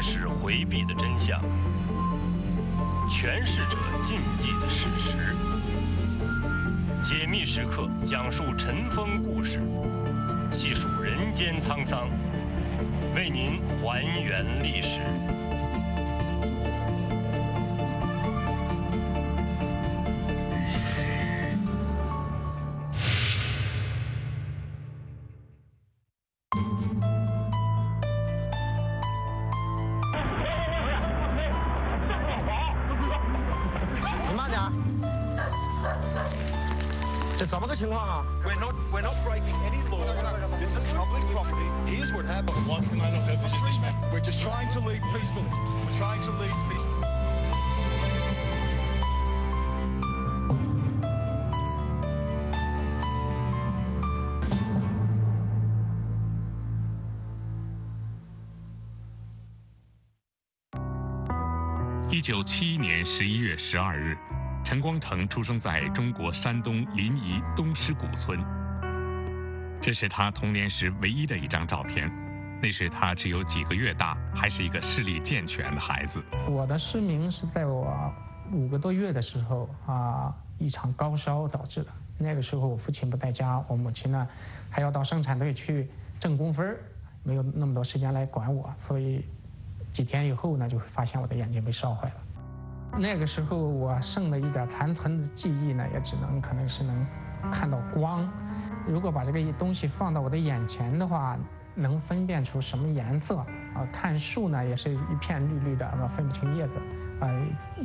是回避的真相，诠释者禁忌的事实。解密时刻讲述尘封故事，细数人间沧桑，为您还原历史。十二日，陈光诚出生在中国山东临沂东施古村。这是他童年时唯一的一张照片，那时他只有几个月大，还是一个视力健全的孩子。我的失明是在我五个多月的时候啊，一场高烧导致的。那个时候我父亲不在家，我母亲呢还要到生产队去挣工分，没有那么多时间来管我，所以几天以后呢，就会发现我的眼睛被烧坏了。那个时候我剩的一点残存的记忆呢，也只能可能是能看到光。如果把这个东西放到我的眼前的话，能分辨出什么颜色啊？看树呢，也是一片绿绿的，啊，分不清叶子。啊，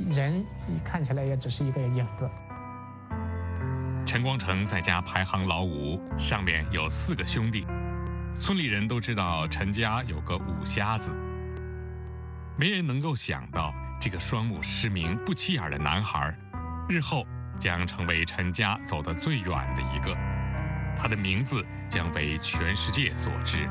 人一看起来也只是一个影子。陈光诚在家排行老五，上面有四个兄弟。村里人都知道陈家有个五瞎子，没人能够想到这个双目失明、不起眼的男孩，日后将成为陈家走得最远的一个。他的名字将为全世界所知。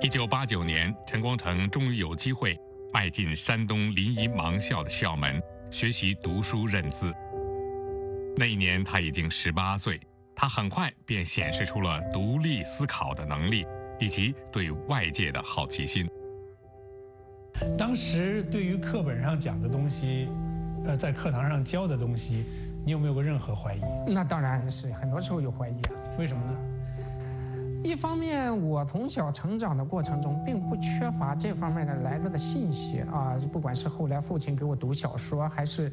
一九八九年，陈光诚终于有机会迈进山东临沂盲校的校门，学习读书认字。那一年他已经十八岁，他很快便显示出了独立思考的能力，以及对外界的好奇心。当时对于课本上讲的东西，呃，在课堂上教的东西，你有没有过任何怀疑？那当然是很多时候有怀疑啊。为什么呢？一方面，我从小成长的过程中，并不缺乏这方面的来的的信息啊。不管是后来父亲给我读小说，还是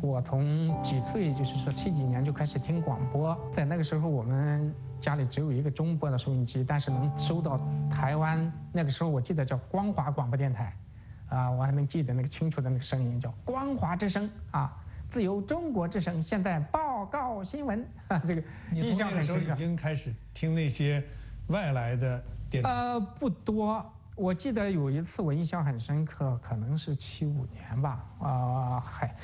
我从几岁，就是说七几年就开始听广播。在那个时候，我们家里只有一个中波的收音机，但是能收到台湾那个时候我记得叫光华广播电台，啊，我还能记得那个清楚的那个声音叫光华之声啊，自由中国之声。现在报告新闻啊，这个你印象很深刻已。经开始听那些外来的电台，呃，不多。我记得有一次我印象很深刻，可能是七五年吧。啊、嗨，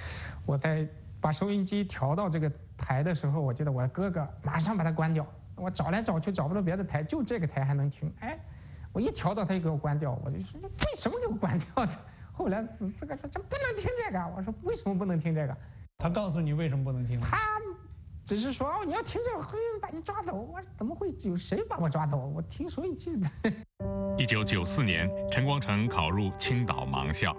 我在把收音机调到这个台的时候，我记得我哥哥马上把它关掉。我找来找去找不到别的台，就这个台还能听。哎，我一调到他就给我关掉，我就说为什么给我关掉的？后来四四哥说这不能听这个，我说为什么不能听这个？他告诉你为什么不能听？他只是说哦，你要听这个会把你抓走。我说怎么会有谁把我抓走？我听收音机的。一九九四年，陈光诚考入青岛盲校。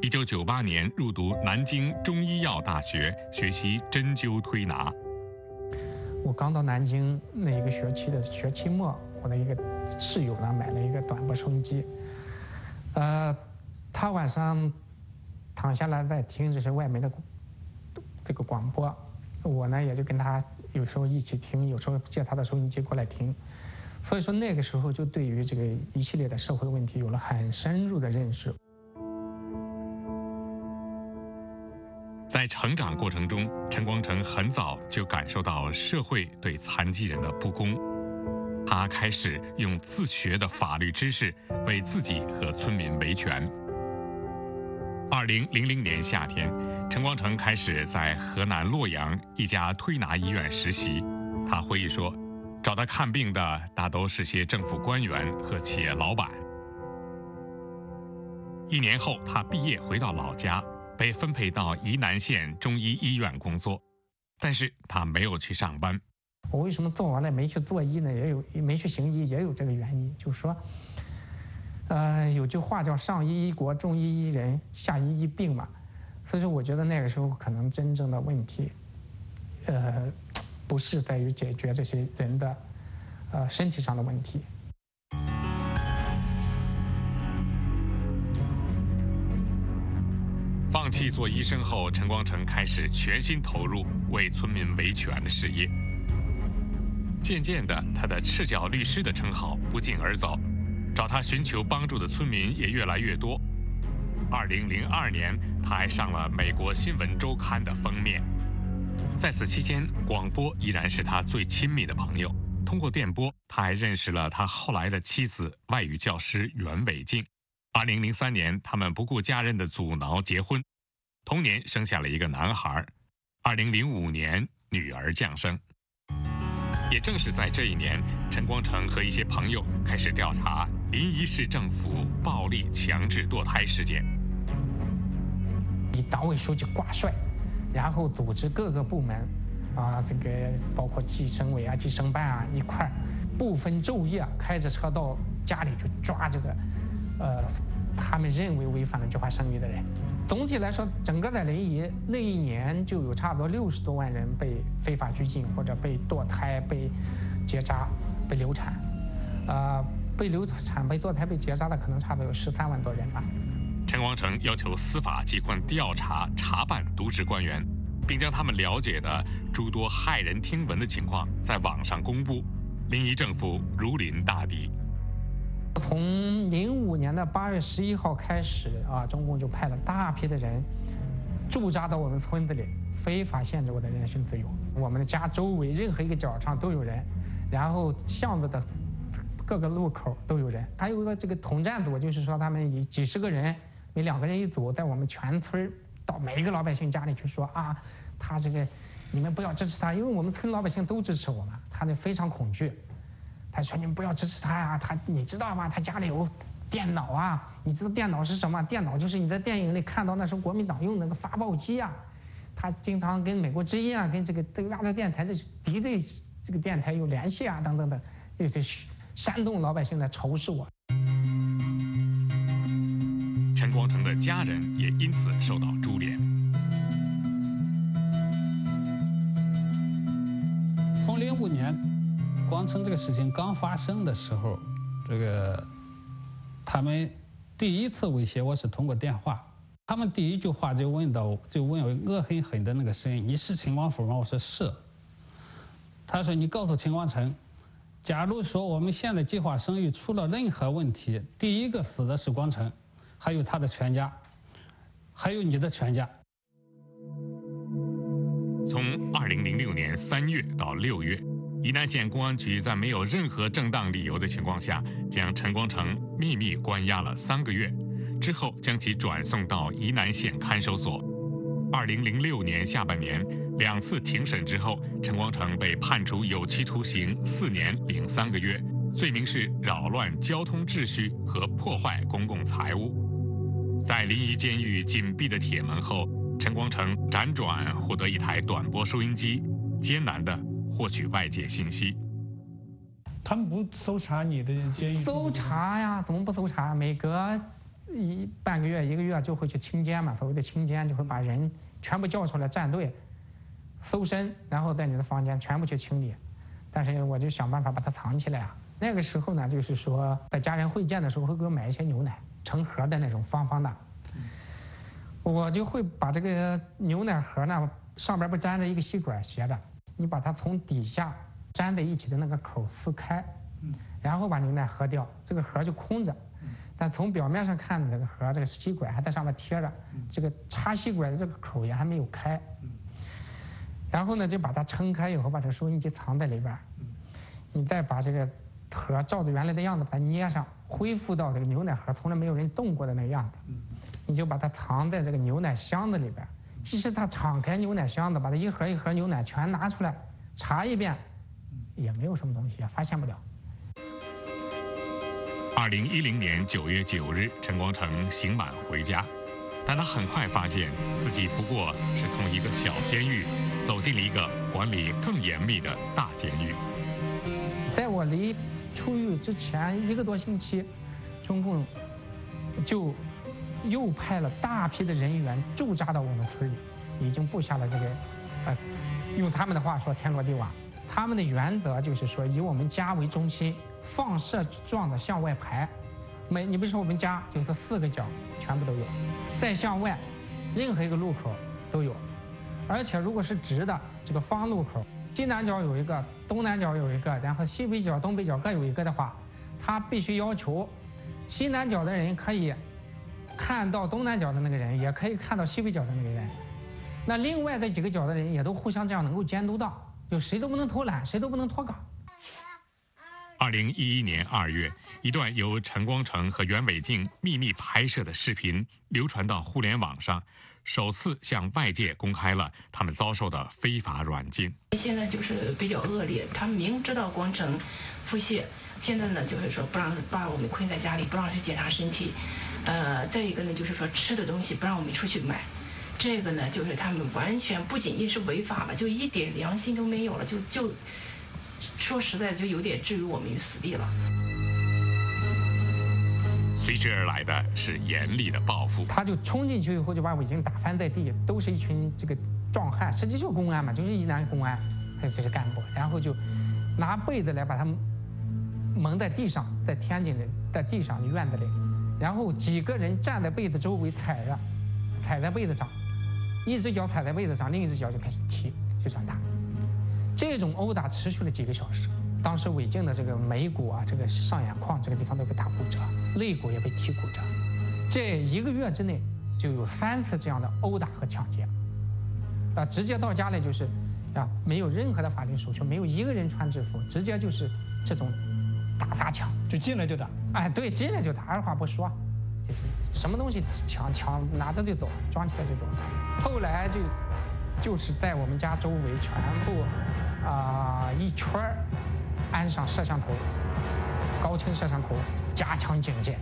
一九九八年入读南京中医药大学，学习针灸推拿。我刚到南京那一个学期的学期末，我的一个室友呢买了一个短波收音机，呃，他晚上躺下来在听这些外面的这个广播，我呢也就跟他有时候一起听，有时候借他的收音机过来听，所以说那个时候就对于这个一系列的社会问题有了很深入的认识。在成长过程中，陈光诚很早就感受到社会对残疾人的不公，他开始用自学的法律知识为自己和村民维权。二零零零年夏天，陈光诚开始在河南洛阳一家推拿医院实习。他回忆说，找他看病的大都是些政府官员和企业老板。一年后，他毕业回到老家，被分配到沂南县中医医院工作，但是他没有去上班。我为什么做完了没去做医呢？也有没去行医，也有这个原因，就是说，呃，有句话叫“上医医国，中医医人，下医医病”嘛。所以说，我觉得那个时候可能真正的问题，呃，不是在于解决这些人的，呃，身体上的问题。放弃做医生后，陈光诚开始全心投入为村民维权的事业。渐渐的，他的“赤脚律师”的称号不胫而走，找他寻求帮助的村民也越来越多。二零零二年，他还上了美国新闻周刊的封面。在此期间，广播依然是他最亲密的朋友。通过电波，他还认识了他后来的妻子外语教师袁伟静。二零零三年，他们不顾家人的阻挠结婚，同年生下了一个男孩。二零零五年，女儿降生。也正是在这一年，陈光诚和一些朋友开始调查临沂市政府暴力强制堕胎事件。以党委书记挂帅，然后组织各个部门，啊，这个包括计生委啊、计生办啊一块儿，不分昼夜开着车到家里去抓这个，呃，他们认为违反了计划生育的人。总体来说，整个在临沂那一年就有差不多六十多万人被非法拘禁，或者被堕胎、被结扎、被流产，呃，被流产、被堕胎、被结扎的可能差不多有十三万多人吧。陈光诚要求司法机关调查查办渎职官员，并将他们了解的诸多骇人听闻的情况在网上公布。临沂政府如临大敌。从零五年的八月十一号开始啊，中共就派了大批的人驻扎到我们村子里，非法限制我的人身自由。我们的家周围任何一个角上都有人，然后巷子的各个路口都有人。还有一个这个统战组，就是说他们以几十个人，每两个人一组，在我们全村到每一个老百姓家里去说啊，他这个你们不要支持他，因为我们村老百姓都支持我们，他就非常恐惧。他说：“你们不要支持他呀，他你知道吗？他家里有电脑啊，你知道电脑是什么？电脑就是你在电影里看到那是国民党用那个发报机啊。他经常跟美国之音啊，跟这个这个亚洲电台这敌对这个电台有联系啊，等等等，这些煽动老百姓来仇视我。”陈光诚的家人也因此受到株连。从零五年。光城这个事情刚发生的时候，这个他们第一次威胁我是通过电话。他们第一句话就问到，就问我恶狠狠的那个声音：“你是陈光甫吗？”我说是。他说：“你告诉陈光诚，假如说我们现在计划生育出了任何问题，第一个死的是光成，还有他的全家，还有你的全家。”从二零零六年三月到六月。沂南县公安局在没有任何正当理由的情况下，将陈光诚秘密关押了三个月，之后将其转送到沂南县看守所。二零零六年下半年，两次庭审之后，陈光诚被判处有期徒刑四年零三个月，罪名是扰乱交通秩序和破坏公共财物。在临沂监狱紧闭的铁门后，陈光诚辗转获得一台短波收音机，艰难地。获取外界信息，他们不搜查你的监狱？搜查呀，怎么不搜查？每隔一半个月、一个月就会去清监嘛，所谓的清监就会把人全部叫出来站队，搜身，然后在你的房间全部去清理。但是我就想办法把它藏起来啊。那个时候呢，就是说在家人会见的时候会给我买一些牛奶，成盒的那种方方的，我就会把这个牛奶盒呢上边不粘着一个吸管斜着。你把它从底下粘在一起的那个口撕开，然后把牛奶喝掉，这个盒就空着。但从表面上看，这个盒这个吸管还在上面贴着，这个插吸管的这个口也还没有开。然后呢，就把它撑开以后，把这收音机藏在里边。你再把这个盒照着原来的样子把它捏上，恢复到这个牛奶盒从来没有人动过的那个样子。你就把它藏在这个牛奶箱子里边。即使他敞开牛奶箱子，把它一盒一盒牛奶全拿出来查一遍，也没有什么东西，发现不了。二零一零年九月九日，陈光诚刑满回家，但他很快发现自己不过是从一个小监狱走进了一个管理更严密的大监狱。在我离出狱之前一个多星期，中共就又派了大批的人员驻扎到我们村里，已经布下了这个，呃，用他们的话说天罗地网。他们的原则就是说，以我们家为中心，放射状的向外排。每你比如说我们家就是四个角全部都有，再向外，任何一个路口都有。而且如果是直的这个方路口，西南角有一个，东南角有一个，然后西北角、东北角各有一个的话，他必须要求西南角的人可以看到东南角的那个人，也可以看到西北角的那个人。那另外这几个角的人也都互相这样能够监督到。就谁都不能偷懒，谁都不能脱岗。二零一一年二月，一段由陈光诚和袁伟静秘密拍摄的视频流传到互联网上，首次向外界公开了他们遭受的非法软禁。现在就是比较恶劣，他明知道光诚腹泻，现在呢就是说不让把我们困在家里，不让去检查身体。呃，再一个呢就是说吃的东西不让我们出去买。这个呢，就是他们完全不仅仅是违法了，就一点良心都没有了，就就说实在，就有点置于我们于死地了。随之而来的是严厉的报复。他就冲进去以后，就把我已经打翻在地，都是一群这个壮汉，实际就是公安嘛，就是一男公安，还有这些干部，然后就拿被子来把他蒙在地上，在天津的在地上院子里，然后几个人站在被子周围踩着，踩在被子上。一只脚踩在被子上，另一只脚就开始踢，就这样打。这种殴打持续了几个小时。当时韦静的这个眉骨啊，这个上眼眶这个地方都被打骨折，肋骨也被踢骨折。这一个月之内就有三次这样的殴打和抢劫。啊，直接到家里就是，啊，没有任何的法律手续，没有一个人穿制服，直接就是这种打砸抢，就进来就打。哎，对，进来就打，二话不说。就是什么东西抢抢拿着就走，装起来就走。后来就就是在我们家周围全部啊一圈安上摄像头，高清摄像头，加强警戒。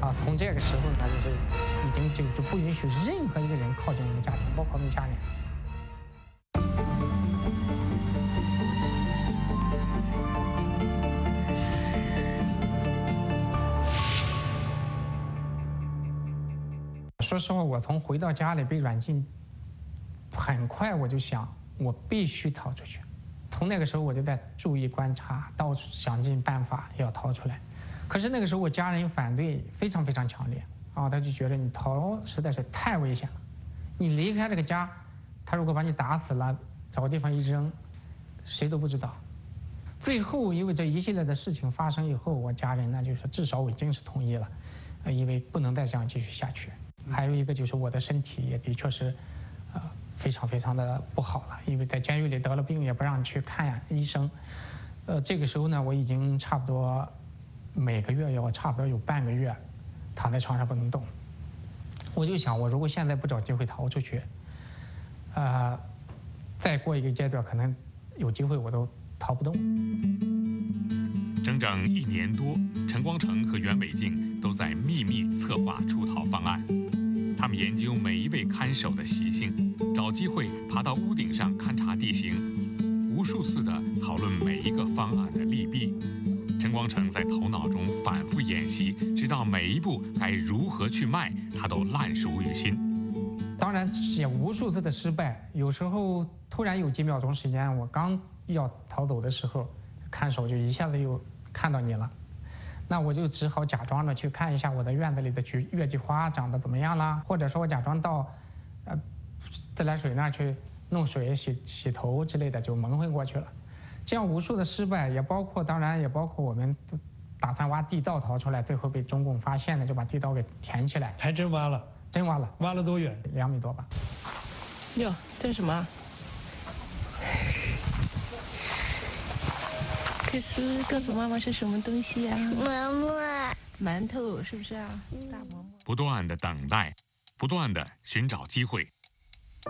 啊，从这个时候呢，就是已经就就不允许任何一个人靠近我们家庭，包括我们家人。说实话，我从回到家里被软禁，很快我就想，我必须逃出去。从那个时候我就在注意观察，到处想尽办法要逃出来。可是那个时候我家人反对非常非常强烈啊，他就觉得你逃实在是太危险了。你离开这个家，他如果把你打死了，找个地方一扔，谁都不知道。最后因为这一系列的事情发生以后，我家人呢就说至少我已经是同意了，因为不能再这样继续下去。还有一个就是我的身体也的确是，非常非常的不好了，因为在监狱里得了病也不让去看医生，呃，这个时候呢，我已经差不多每个月要差不多有半个月躺在床上不能动，我就想，我如果现在不找机会逃出去，呃，再过一个阶段，可能有机会我都逃不动。整整一年多，陈光诚和袁伟静都在秘密策划出逃方案。他们研究每一位看守的习性，找机会爬到屋顶上勘察地形，无数次的讨论每一个方案的利弊。陈光诚在头脑中反复演习，直到每一步该如何去迈，他都烂熟于心。当然也无数次的失败，有时候突然有几秒钟时间，我刚要逃走的时候，看守就一下子又看到你了。那我就只好假装着去看一下我的院子里的菊月季花长得怎么样啦，或者说我假装到，呃，自来水那儿去弄水洗洗头之类的，就蒙混过去了。这样无数的失败，也包括当然也包括我们打算挖地道逃出来，最后被中共发现了，就把地道给填起来。还真挖了，真挖了，挖了多远？两米多吧。哟，这是什么？可是告诉妈妈是什么东西呀？馍馍，馒头是不是啊？大馍馍。不断的等待，不断的寻找机会，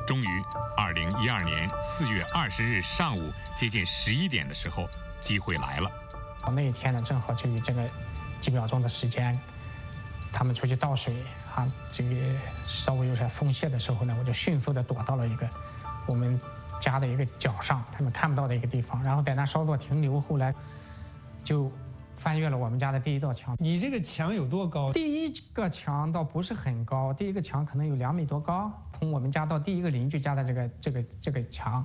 终于，二零一二年四月二十日上午接近十一点的时候，机会来了。那一天呢，正好就以这个几秒钟的时间，他们出去倒水啊，这个稍微有点松懈的时候呢，我就迅速的躲到了一个我们家的一个角上，他们看不到的一个地方，然后在那稍作停留，后来就。翻越了我们家的第一道墙。你这个墙有多高？第一个墙倒不是很高，第一个墙可能有两米多高。从我们家到第一个邻居家的这个这个这个墙，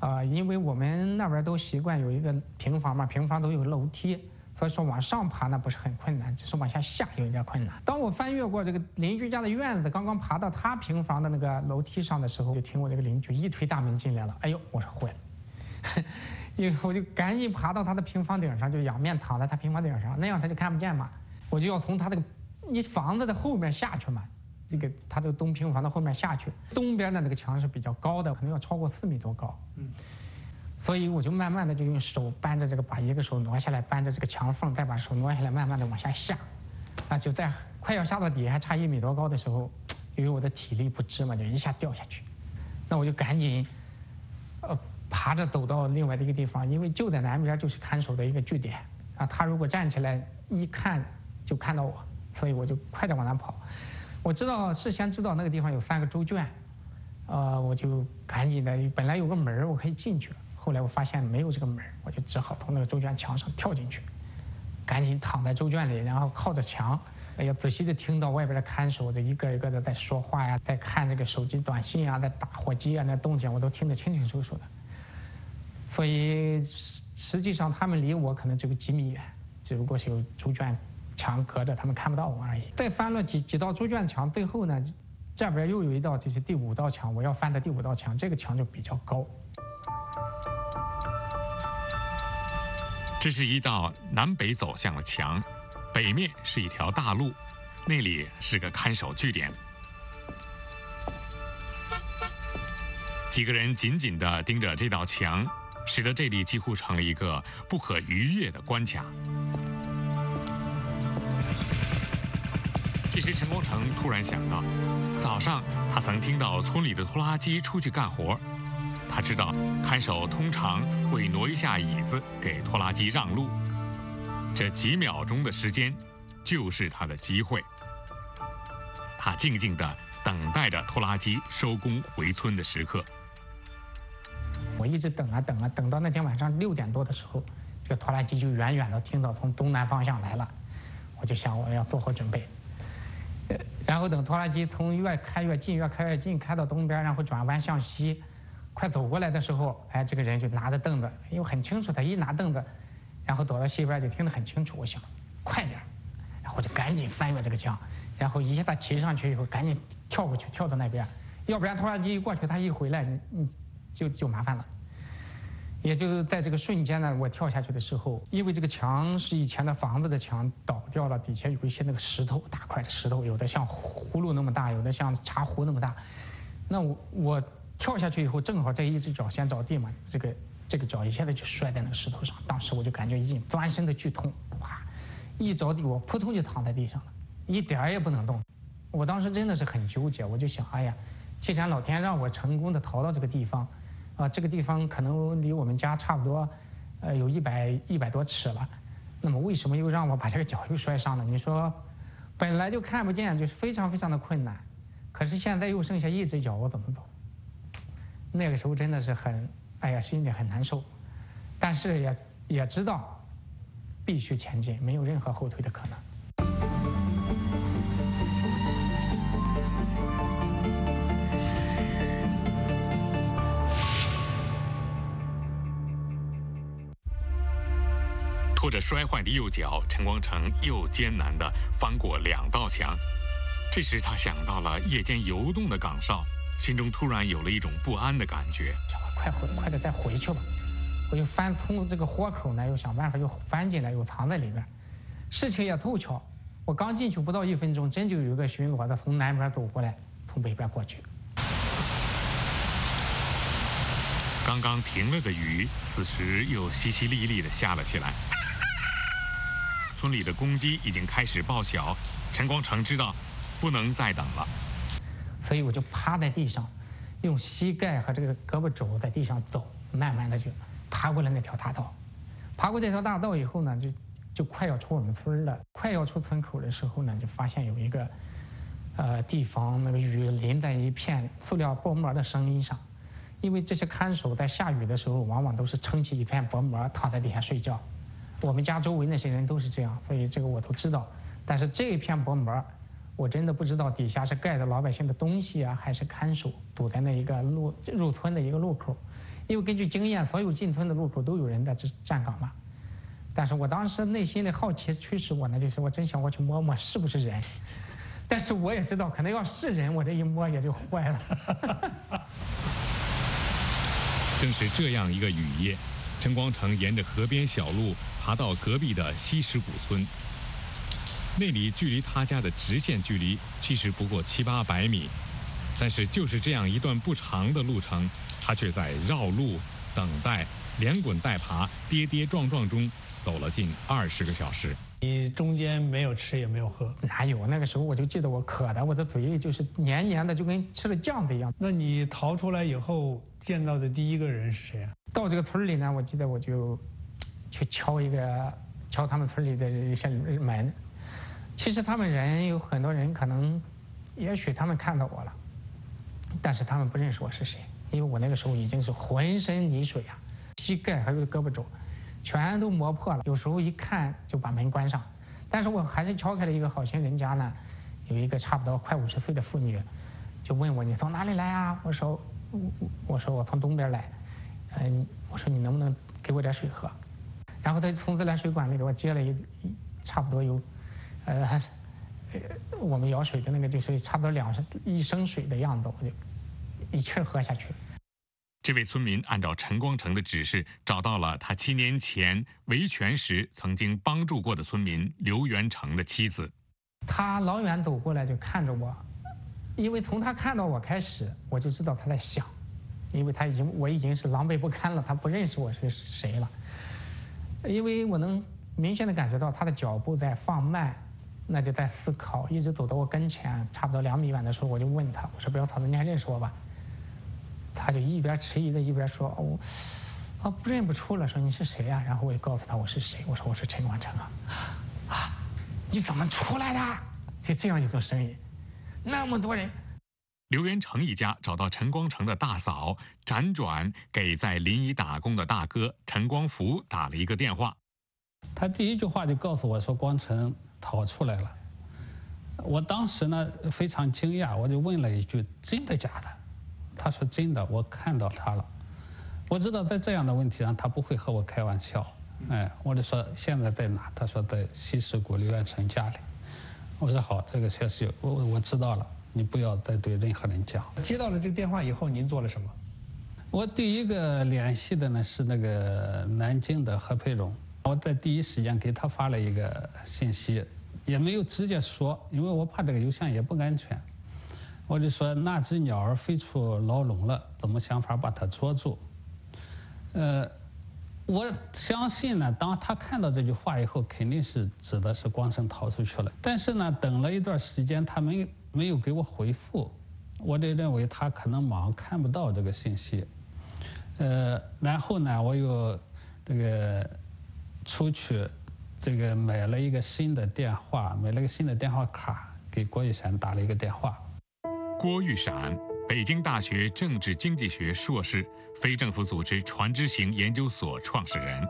啊，因为我们那边都习惯有一个平房嘛，平房都有楼梯，所以说往上爬那不是很困难，只是往下下有一点困难。当我翻越过这个邻居家的院子，刚刚爬到他平房的那个楼梯上的时候，就听我这个邻居一推大门进来了。哎呦，我说坏了。以后我就赶紧爬到他的平房顶上，就仰面躺在他平房顶上，那样他就看不见嘛。我就要从他这个你房子的后面下去嘛，这个他这个东平房的后面下去。东边的那个墙是比较高的，可能要超过四米多高。嗯。所以我就慢慢的就用手扳着这个，把一个手挪下来扳着这个墙缝，再把手挪下来，慢慢的往下下。啊，就在快要下到底还差一米多高的时候，因为我的体力不支嘛，就一下掉下去。那我就赶紧，呃。爬着走到另外的一个地方，因为就在南边就是看守的一个据点啊。他如果站起来一看就看到我，所以我就快点往那跑。我知道事先知道那个地方有三个猪圈，呃，我就赶紧的，本来有个门我可以进去，后来我发现没有这个门我就只好从那个猪圈墙上跳进去，赶紧躺在猪圈里，然后靠着墙，哎呀，仔细的听到外边的看守的一个一个的在说话呀，在看这个手机短信啊，在打火机啊，那动静我都听得清清楚楚的。所以实际上他们离我可能只有几米远，只不过是有猪圈墙隔着，他们看不到我而已。再翻了几几道猪圈墙，最后呢，这边又有一道，就是第五道墙，我要翻的第五道墙，这个墙就比较高。这是一道南北走向的墙，北面是一条大路，那里是个看守据点。几个人紧紧地盯着这道墙。使得这里几乎成了一个不可逾越的关卡。这时，陈光诚突然想到，早上他曾听到村里的拖拉机出去干活，他知道看守通常会挪一下椅子给拖拉机让路，这几秒钟的时间就是他的机会。他静静地等待着拖拉机收工回村的时刻。我一直等啊等啊，等到那天晚上六点多的时候，这个拖拉机就远远的听到从东南方向来了，我就想我要做好准备。然后等拖拉机从越开越近，越开越近，开到东边，然后转弯向西，快走过来的时候，哎，这个人就拿着凳子，因为很清楚，他一拿凳子，然后躲到西边就听得很清楚。我想快点，然后就赶紧翻越这个墙，然后一下他骑上去以后，赶紧跳过去，跳到那边，要不然拖拉机一过去，他一回来，你你。就就麻烦了，也就是在这个瞬间呢，我跳下去的时候，因为这个墙是以前的房子的墙倒掉了，底下有一些那个石头，大块的石头，有的像葫芦那么大，有的像茶壶那么大。那我我跳下去以后，正好这一只脚先着地嘛，这个这个脚一下子就摔在那个石头上，当时我就感觉一阵钻心的剧痛，哇！一着地我扑通就躺在地上了，一点儿也不能动。我当时真的是很纠结，我就想，哎呀，既然老天让我成功的逃到这个地方。啊，这个地方可能离我们家差不多，呃，有一百一百多尺了。那么为什么又让我把这个脚又摔伤了？你说，本来就看不见，就是非常非常的困难。可是现在又剩下一只脚，我怎么走？那个时候真的是很，哎呀，心里很难受。但是也也知道，必须前进，没有任何后退的可能。拖着摔坏的右脚，陈光诚又艰难地翻过两道墙。这时，他想到了夜间游动的岗哨，心中突然有了一种不安的感觉。快回，快点再回去吧！我又翻通这个豁口呢，又想办法又翻进来，又藏在里边。事情也凑巧，我刚进去不到一分钟，真就有一个巡逻的从南边走过来，从北边过去。刚刚停了的雨，此时又淅淅沥沥的下了起来。村里的公鸡已经开始报晓，陈光诚知道不能再等了，所以我就趴在地上，用膝盖和这个胳膊肘在地上走，慢慢的就爬过了那条大道。爬过这条大道以后呢，就就快要出我们村了。快要出村口的时候呢，就发现有一个，呃，地方那个雨淋在一片塑料薄膜的声音上，因为这些看守在下雨的时候，往往都是撑起一片薄膜躺在底下睡觉。我们家周围那些人都是这样，所以这个我都知道。但是这一片薄膜，我真的不知道底下是盖的老百姓的东西啊，还是看守堵在那一个路入村的一个路口。因为根据经验，所有进村的路口都有人在这站岗嘛。但是我当时内心的好奇驱使我呢，就是我真想过去摸摸是不是人，但是我也知道，可能要是人，我这一摸也就坏了。正是这样一个雨夜，陈光诚沿着河边小路爬到隔壁的西石谷村，那里距离他家的直线距离其实不过七八百米，但是就是这样一段不长的路程，他却在绕路、等待、连滚带爬、跌跌撞撞中。走了近二十个小时，你中间没有吃也没有喝，哪有？那个时候我就记得我渴的，我的嘴里就是黏黏的，就跟吃了酱的一样。那你逃出来以后见到的第一个人是谁啊？到这个村里呢，我记得我就去敲一个敲他们村里的一些门。其实他们人有很多人可能，也许他们看到我了，但是他们不认识我是谁，因为我那个时候已经是浑身泥水啊，膝盖还有胳膊肘。全都磨破了，有时候一看就把门关上，但是我还是敲开了一个好心人家呢，有一个差不多快五十岁的妇女，就问我你从哪里来啊？我说，我说我从东边来，嗯，我说你能不能给我点水喝？然后他从自来水管里给我接了一，差不多有，呃，我们舀水的那个就是差不多两一升水的样子，我就一气喝下去。这位村民按照陈光诚的指示，找到了他七年前维权时曾经帮助过的村民刘元成的妻子。他老远走过来就看着我，因为从他看到我开始，我就知道他在想，因为他已经我已经是狼狈不堪了，他不认识我是谁了。因为我能明显的感觉到他的脚步在放慢，那就在思考，一直走到我跟前，差不多两米远的时候，我就问他，我说：“不要草子，你还认识我吧？”他就一边迟疑的一边说：“哦，啊，不认不出了。”说你是谁呀？然后我就告诉他我是谁。我说我是陈光成啊，啊，你怎么出来的？就这样一种声音，那么多人。刘元成一家找到陈光成的大嫂，辗转给在临沂打工的大哥陈光福打了一个电话。他第一句话就告诉我说：“光诚逃出来了。”我当时呢非常惊讶，我就问了一句：“真的假的？”他说：“真的，我看到他了。我知道在这样的问题上，他不会和我开玩笑。哎，我就说现在在哪？他说在西石谷刘元成家里。我说好，这个消息我我知道了，你不要再对任何人讲。接到了这个电话以后，您做了什么？我第一个联系的呢是那个南京的何培荣，我在第一时间给他发了一个信息，也没有直接说，因为我怕这个邮箱也不安全。”我就说那只鸟儿飞出牢笼了，怎么想法把它捉住？呃，我相信呢，当他看到这句话以后，肯定是指的是光生逃出去了。但是呢，等了一段时间，他没没有给我回复，我就认为他可能忙看不到这个信息。呃，然后呢，我又这个出去这个买了一个新的电话，买了个新的电话卡，给郭玉山打了一个电话。郭玉闪，北京大学政治经济学硕士，非政府组织船只型研究所创始人。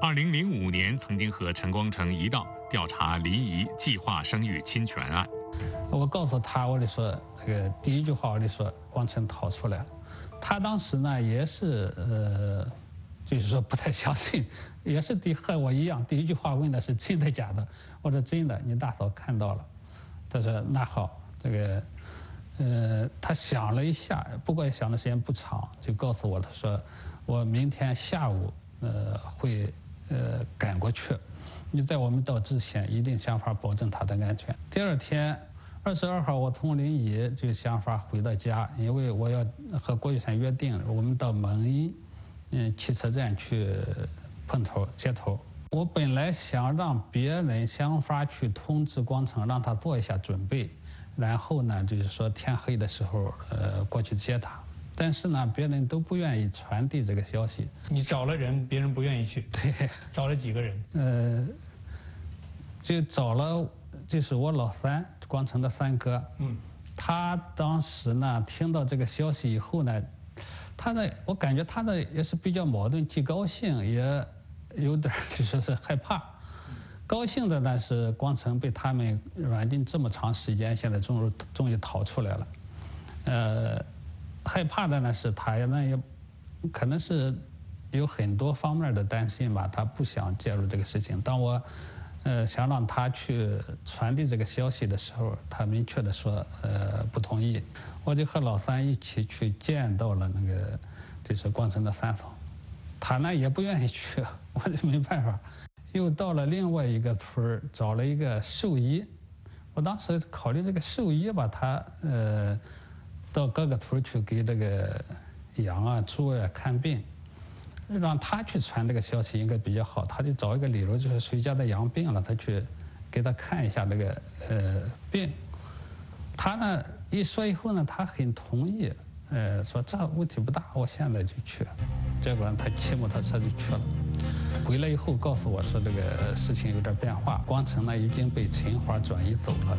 二零零五年，曾经和陈光诚一道调查临沂计划生育侵权案。我告诉他，我就说这个第一句话，我就说光诚逃出来了。他当时呢，也是呃，就是说不太相信，也是第和我一样，第一句话问的是真的假的。我说真的，你大嫂看到了。他说那好，这个。呃，他想了一下，不过想的时间不长，就告诉我，他说，我明天下午呃会呃赶过去，你在我们到之前一定想法保证他的安全。第二天，二十二号，我从临沂就想法回到家，因为我要和郭玉山约定，我们到蒙阴嗯汽车站去碰头接头。我本来想让别人想法去通知光城，让他做一下准备。然后呢，就是说天黑的时候，呃，过去接他。但是呢，别人都不愿意传递这个消息。你找了人，别人不愿意去。对，找了几个人？呃，就找了，就是我老三，光成的三哥。嗯。他当时呢，听到这个消息以后呢，他的我感觉他的也是比较矛盾，既高兴也有点 就说是害怕。高兴的呢是光成被他们软禁这么长时间，现在终于终于逃出来了。呃，害怕的呢是他那也可能是有很多方面的担心吧，他不想介入这个事情。当我。呃，想让他去传递这个消息的时候，他明确的说，呃，不同意。我就和老三一起去见到了那个，就是光成的三嫂，他呢也不愿意去，我就没办法，又到了另外一个村，找了一个兽医。我当时考虑这个兽医吧，他呃，到各个村去给这个羊啊、猪啊看病。让他去传这个消息应该比较好，他就找一个理由，就是谁家的羊病了，他去给他看一下那个呃病。他呢一说以后呢，他很同意，呃说这问题不大，我现在就去。结果他骑摩托车就去了，回来以后告诉我说这个事情有点变化，光成呢已经被陈华转移走了。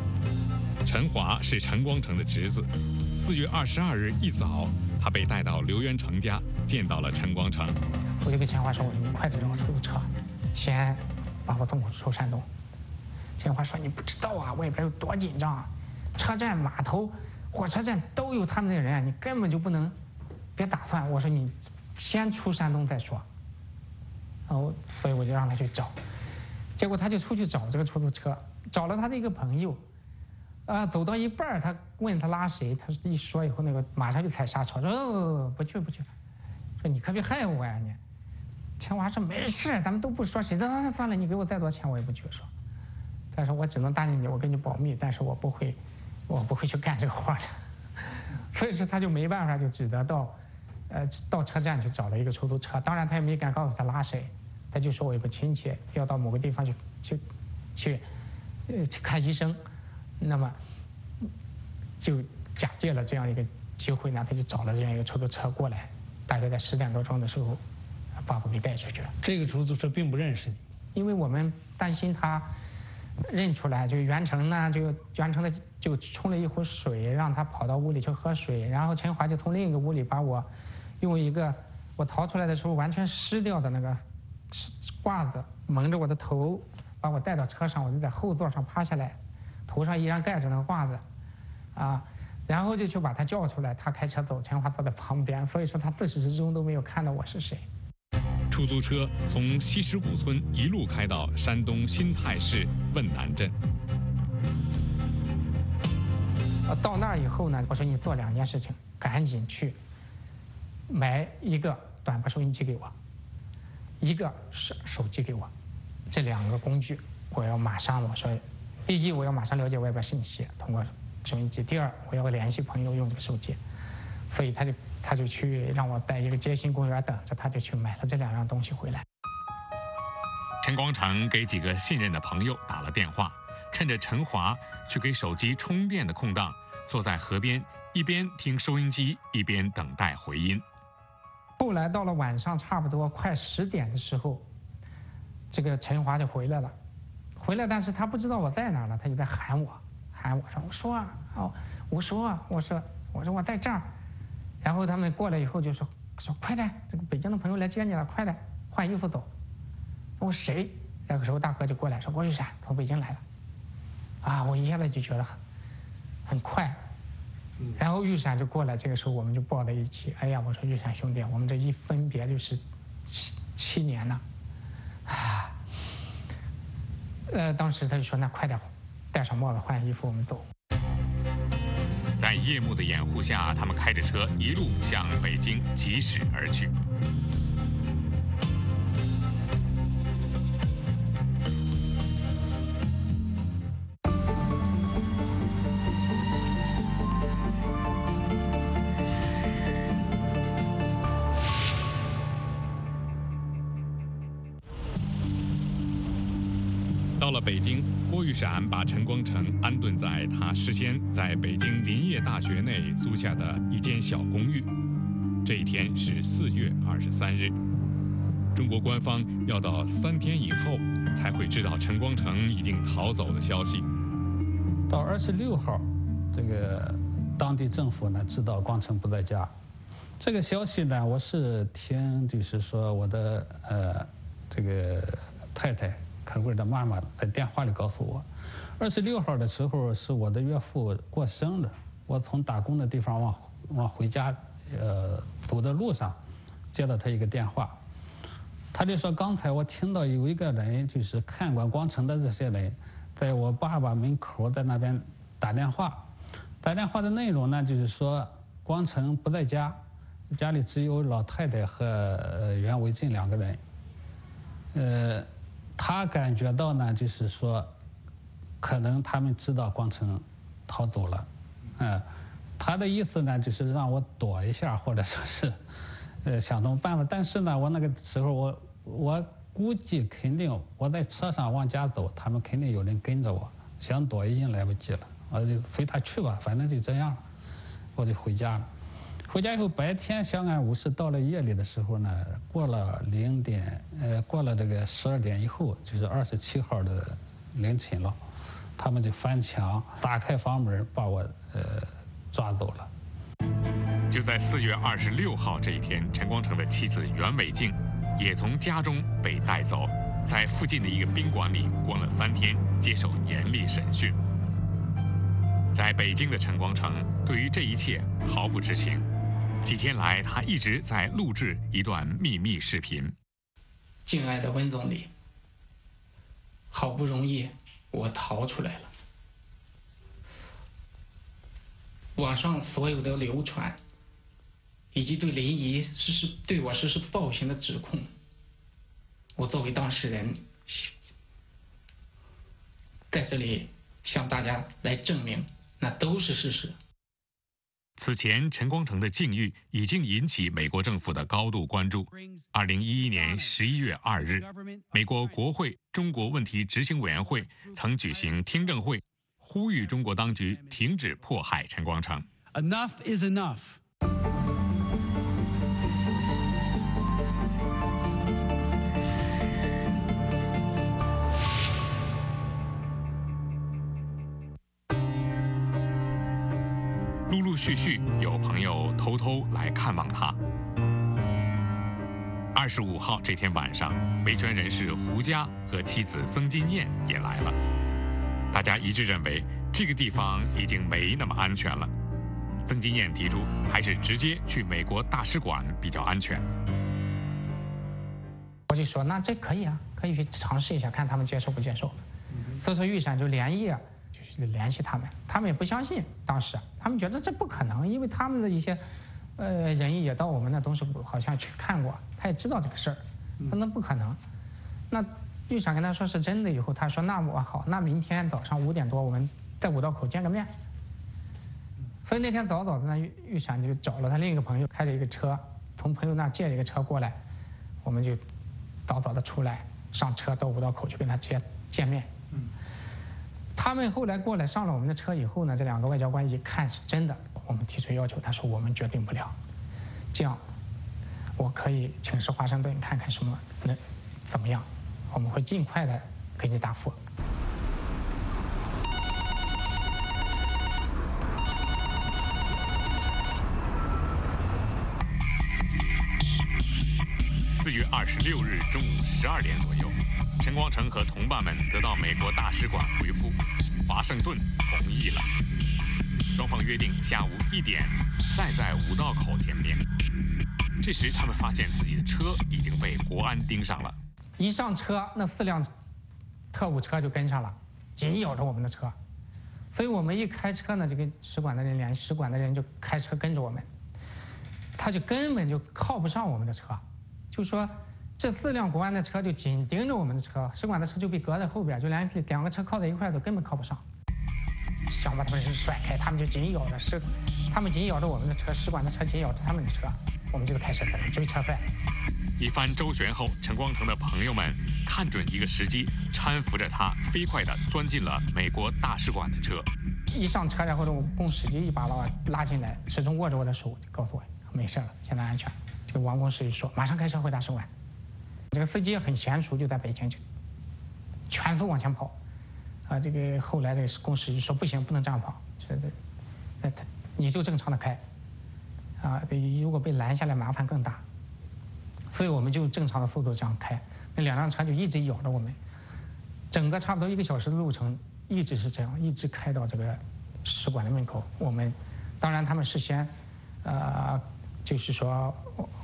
陈华是陈光诚的侄子。四月二十二日一早，他被带到刘元成家，见到了陈光诚。我就跟陈华说：“我说你快点让我出租车，先把我送出山东。”陈华说：“你不知道啊，外边有多紧张，车站、码头、火车站都有他们的人，你根本就不能别打算。”我说：“你先出山东再说。”然后，所以我就让他去找，结果他就出去找这个出租车，找了他的一个朋友。啊，走到一半他问他拉谁，他一说以后，那个马上就踩刹车，说：“哦，不去不去。”说你可别害我呀你。陈华说没事，咱们都不说谁。那算了，你给我再多钱我也不去说。但是我只能答应你，我给你保密，但是我不会，我不会去干这个活的。所以说他就没办法，就只得到，呃，到车站去找了一个出租车。当然他也没敢告诉他拉谁，他就说我有个亲戚要到某个地方去去去，呃，去看医生。那么，就假借了这样一个机会呢，他就找了这样一个出租车过来，大概在十点多钟的时候，把我给带出去了。这个出租车并不认识你，因为我们担心他认出来，就袁成呢，就袁成的就冲了一壶水，让他跑到屋里去喝水，然后陈华就从另一个屋里把我用一个我逃出来的时候完全湿掉的那个褂子蒙着我的头，把我带到车上，我就在后座上趴下来。头上依然盖着那个褂子，啊，然后就去把他叫出来。他开车走，陈华坐在旁边，所以说他自始至终都没有看到我是谁。出租车从西石古村一路开到山东新泰市汶南镇。到那儿以后呢，我说你做两件事情，赶紧去买一个短波收音机给我，一个是手机给我，这两个工具我要马上我说。第一，我要马上了解外边信息，通过收音机；第二，我要联系朋友用这个手机。所以他就他就去让我在一个街心公园等着，他就去买了这两样东西回来。陈光诚给几个信任的朋友打了电话，趁着陈华去给手机充电的空档，坐在河边一边听收音机一边等待回音。后来到了晚上差不多快十点的时候，这个陈华就回来了。回来，但是他不知道我在哪儿了，他就在喊我，喊我说：“我说啊，哦，我说，我说，我说我在这儿。”然后他们过来以后就说：“说快点，这个北京的朋友来接你了，快点换衣服走。”我谁？那个时候大哥就过来说：“郭玉山从北京来了。”啊，我一下子就觉得很很快。然后玉山就过来，这个时候我们就抱在一起。哎呀，我说玉山兄弟，我们这一分别就是七七年了，啊。呃，当时他就说：“那快点，戴上帽子，换衣服，我们走。”在夜幕的掩护下，他们开着车一路向北京疾驶而去。闪把陈光诚安顿在他事先在北京林业大学内租下的一间小公寓。这一天是四月二十三日，中国官方要到三天以后才会知道陈光诚已经逃走的消息。到二十六号，这个当地政府呢知道光诚不在家。这个消息呢，我是听就是说我的呃这个太太陈贵的妈妈在电话里告诉我，二十六号的时候是我的岳父过生日，我从打工的地方往往回家呃走的路上。接到他一个电话，他就说：“刚才我听到有一个人，就是看管光城的这些人，在我爸爸门口在那边打电话。打电话的内容呢，就是说光城不在家，家里只有老太太和袁维进两个人。呃，他感觉到呢，就是说，可能他们知道光成逃走了。嗯，他的意思呢，就是让我躲一下，或者说是。”呃，想种办法，但是呢，我那个时候，我我估计肯定我在车上往家走，他们肯定有人跟着我，想躲已经来不及了，我就随他去吧，反正就这样，我就回家了。回家以后，白天相安无事，到了夜里的时候呢，过了零点，呃，过了这个十二点以后，就是二十七号的凌晨了，他们就翻墙打开房门，把我呃抓走了。就在四月二十六号这一天，陈光诚的妻子袁伟静也从家中被带走，在附近的一个宾馆里关了三天，接受严厉审讯。在北京的陈光诚对于这一切毫不知情。几天来，他一直在录制一段秘密视频。敬爱的温总理，好不容易我逃出来了，网上所有的流传。以及对林怡实施对我实施暴行的指控，我作为当事人，在这里向大家来证明，那都是事实。此前，陈光诚的境遇已经引起美国政府的高度关注。二零一一年十一月二日，美国国会中国问题执行委员会曾举行听证会，呼吁中国当局停止迫害陈光诚。Enough is enough. 续续有朋友偷偷来看望他。二十五号这天晚上，维权人士胡佳和妻子曾金燕也来了。大家一致认为这个地方已经没那么安全了。曾金燕提出，还是直接去美国大使馆比较安全。我就说，那这可以啊，可以去尝试一下，看他们接受不接受。所以说，玉山就连夜。联系他们，他们也不相信。当时他们觉得这不可能，因为他们的一些呃人也到我们那东西好像去看过，他也知道这个事儿，说那不可能。那玉闪跟他说是真的以后，他说那我好，那明天早上五点多我们在五道口见个面。所以那天早早的，呢玉玉闪就找了他另一个朋友，开着一个车，从朋友那借了一个车过来，我们就早早的出来上车到五道口去跟他见见面。他们后来过来上了我们的车以后呢，这两个外交官一看是真的，我们提出要求，他说我们决定不了，这样，我可以请示华盛顿看看什么能怎么样，我们会尽快的给你答复。四月二十六日中午十二点左右。陈光诚和同伴们得到美国大使馆回复，华盛顿同意了。双方约定下午一点再在五道口见面。这时，他们发现自己的车已经被国安盯上了。一上车，那四辆特务车就跟上了，紧咬着我们的车。所以我们一开车呢，就跟使馆的人联系，使馆的人就开车跟着我们。他就根本就靠不上我们的车，就说。这四辆国安的车就紧盯着我们的车，使馆的车就被隔在后边，就连两个车靠在一块都根本靠不上。想把他们甩开，他们就紧咬着使，他们紧咬着我们的车，使馆的车紧咬着他们的车，我们就开始追车赛。一番周旋后，陈光诚的朋友们看准一个时机，搀扶着他飞快地钻进了美国大使馆的车。一上车，然后这公使就一把拉拉进来，始终握着我的手，就告诉我没事了，现在安全。这个王公使就说马上开车回大使馆。这个司机很娴熟，就在北京就全速往前跑，啊，这个后来这个公使就说不行，不能这样跑，说这，那他你就正常的开，啊，如果被拦下来麻烦更大，所以我们就正常的速度这样开，那两辆车就一直咬着我们，整个差不多一个小时的路程一直是这样，一直开到这个使馆的门口，我们当然他们事先，呃，就是说。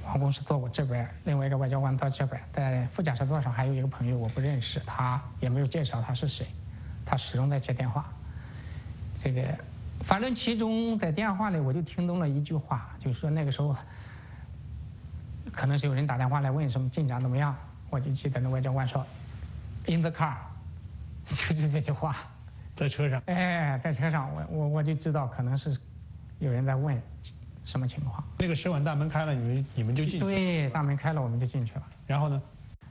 王公是坐我这边，另外一个外交官坐这边，在副驾驶座上还有一个朋友，我不认识，他也没有介绍他是谁，他始终在接电话。这个，反正其中在电话里我就听懂了一句话，就是说那个时候可能是有人打电话来问什么进展怎么样，我就记得那外交官说，in the car，就是这句话，在车上。哎，在车上，我我我就知道可能是有人在问。什么情况？那个使馆大门开了，你们你们就进去。对，大门开了，我们就进去了。然后呢？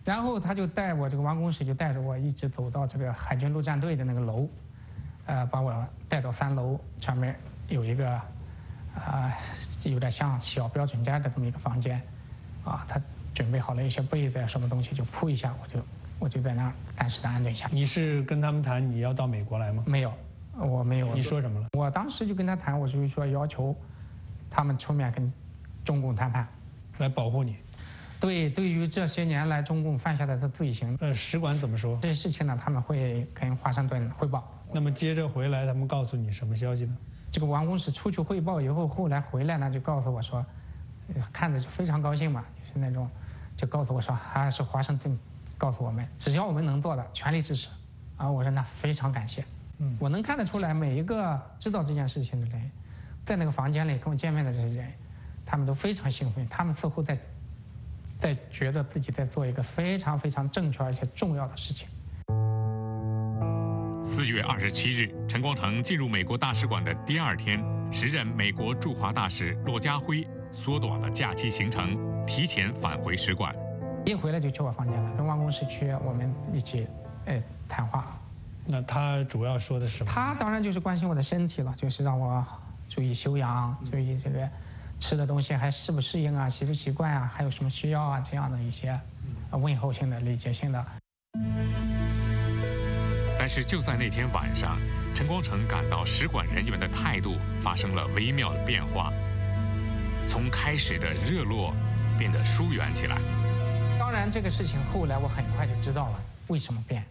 然后他就带我这个王公使就带着我一直走到这个海军陆战队的那个楼，呃，把我带到三楼上面有一个，啊，有点像小标准间的这么一个房间，啊，他准备好了一些被子啊，什么东西就铺一下，我就我就在那儿暂时的安顿一下。你是跟他们谈你要到美国来吗？没有，我没有。你说什么了？我当时就跟他谈，我就是说要求。他们出面跟中共谈判，来保护你。对，对于这些年来中共犯下的罪行，呃，使馆怎么说？这些事情呢，他们会跟华盛顿汇报。那么接着回来，他们告诉你什么消息呢？这个王公使出去汇报以后，后来回来呢，就告诉我说，看着就非常高兴嘛，就是那种，就告诉我说，还是华盛顿告诉我们，只要我们能做的，全力支持。啊，我说那非常感谢。嗯，我能看得出来，每一个知道这件事情的人。在那个房间里跟我见面的这些人，他们都非常兴奋，他们似乎在，在觉得自己在做一个非常非常正确而且重要的事情。四月二十七日，陈光诚进入美国大使馆的第二天，时任美国驻华大使骆家辉缩短了假期行程，提前返回使馆。一回来就去我房间了，跟王公室去我们一起，哎，谈话。那他主要说的是什么？他当然就是关心我的身体了，就是让我。注意修养，注意这个吃的东西还适不适应啊，习不习惯啊，还有什么需要啊，这样的一些问候性的、礼节性的。但是就在那天晚上，陈光诚感到使馆人员的态度发生了微妙的变化，从开始的热络变得疏远起来。当然，这个事情后来我很快就知道了为什么变。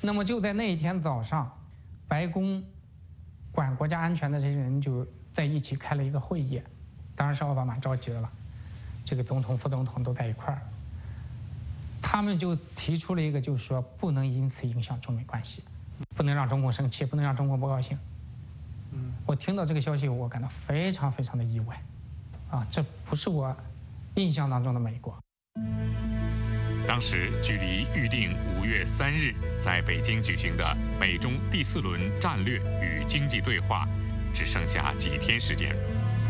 那么就在那一天早上，白宫。管国家安全的这些人就在一起开了一个会议，当然是奥巴马召集的了，这个总统、副总统都在一块儿。他们就提出了一个，就是说不能因此影响中美关系，不能让中共生气，不能让中国不高兴。嗯，我听到这个消息，我感到非常非常的意外，啊，这不是我印象当中的美国。当时距离预定五月三日在北京举行的美中第四轮战略与经济对话，只剩下几天时间。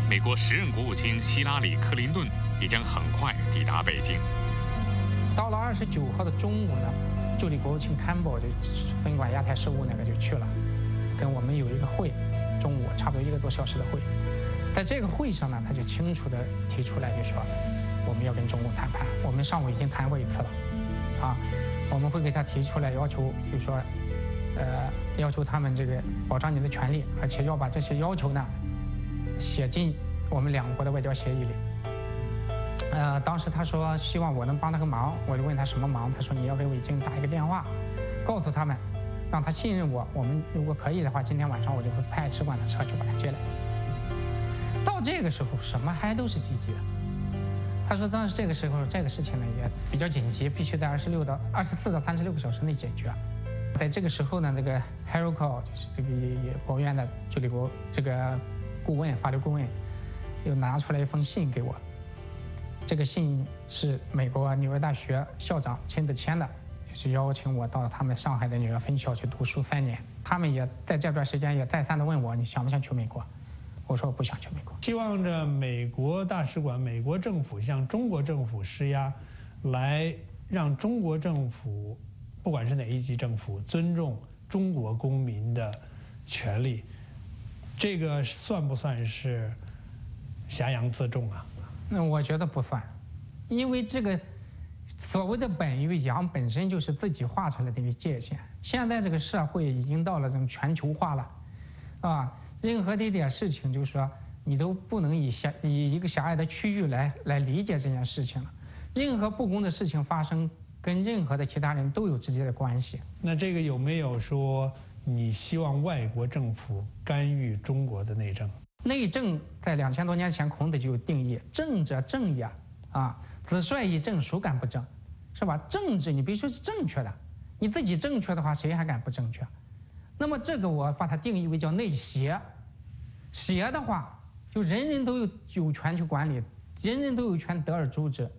美国时任国务卿希拉里·克林顿也将很快抵达北京。到了二十九号的中午呢，助理国务卿坎伯就分管亚太事务那个就去了，跟我们有一个会，中午差不多一个多小时的会。在这个会上呢，他就清楚地提出来，就说。我们要跟中共谈判，我们上午已经谈过一次了，啊，我们会给他提出来要求，比如说，呃，要求他们这个保障你的权利，而且要把这些要求呢写进我们两国的外交协议里。呃，当时他说希望我能帮他个忙，我就问他什么忙，他说你要给韦京打一个电话，告诉他们，让他信任我，我们如果可以的话，今天晚上我就会派使馆的车去把他接来。到这个时候，什么还都是积极的。他说：“当时这个时候，这个事情呢也比较紧急，必须在二十六到二十四到三十六个小时内解决。在这个时候呢，这个 Harold 就是这个也国务院的助理国这个顾问、法律顾问，又拿出来一封信给我。这个信是美国纽约大学校长亲自签的，就是邀请我到他们上海的纽约分校去读书三年。他们也在这段时间也再三的问我，你想不想去美国？”我说我不想去美国，希望着美国大使馆、美国政府向中国政府施压，来让中国政府，不管是哪一级政府，尊重中国公民的权利。这个算不算是挟洋自重啊？那我觉得不算，因为这个所谓的本与洋本身就是自己画出来的一个界限。现在这个社会已经到了这种全球化了，啊，任何的一点事情，就是说你都不能以狭以一个狭隘的区域来来理解这件事情了。任何不公的事情发生，跟任何的其他人都有直接的关系。那这个有没有说你希望外国政府干预中国的内政？内政在两千多年前孔子就有定义：政者正也，啊，子帅以正，孰敢不正？是吧？政治你必须是正确的，你自己正确的话，谁还敢不正确？那么这个我把它定义为叫内邪，邪的话就人人都有有权去管理，人人都有权得而诛之。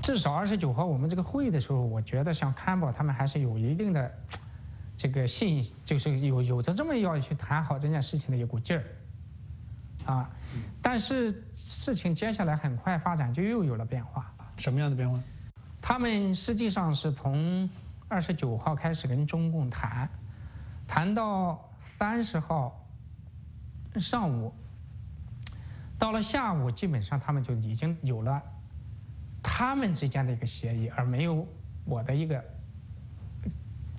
至少二十九号我们这个会议的时候，我觉得像康宝他们还是有一定的这个信，就是有有着这么要去谈好这件事情的一股劲儿，啊，但是事情接下来很快发展就又有了变化。什么样的变化？他们实际上是从二十九号开始跟中共谈，谈到三十号上午，到了下午，基本上他们就已经有了。他们之间的一个协议，而没有我的一个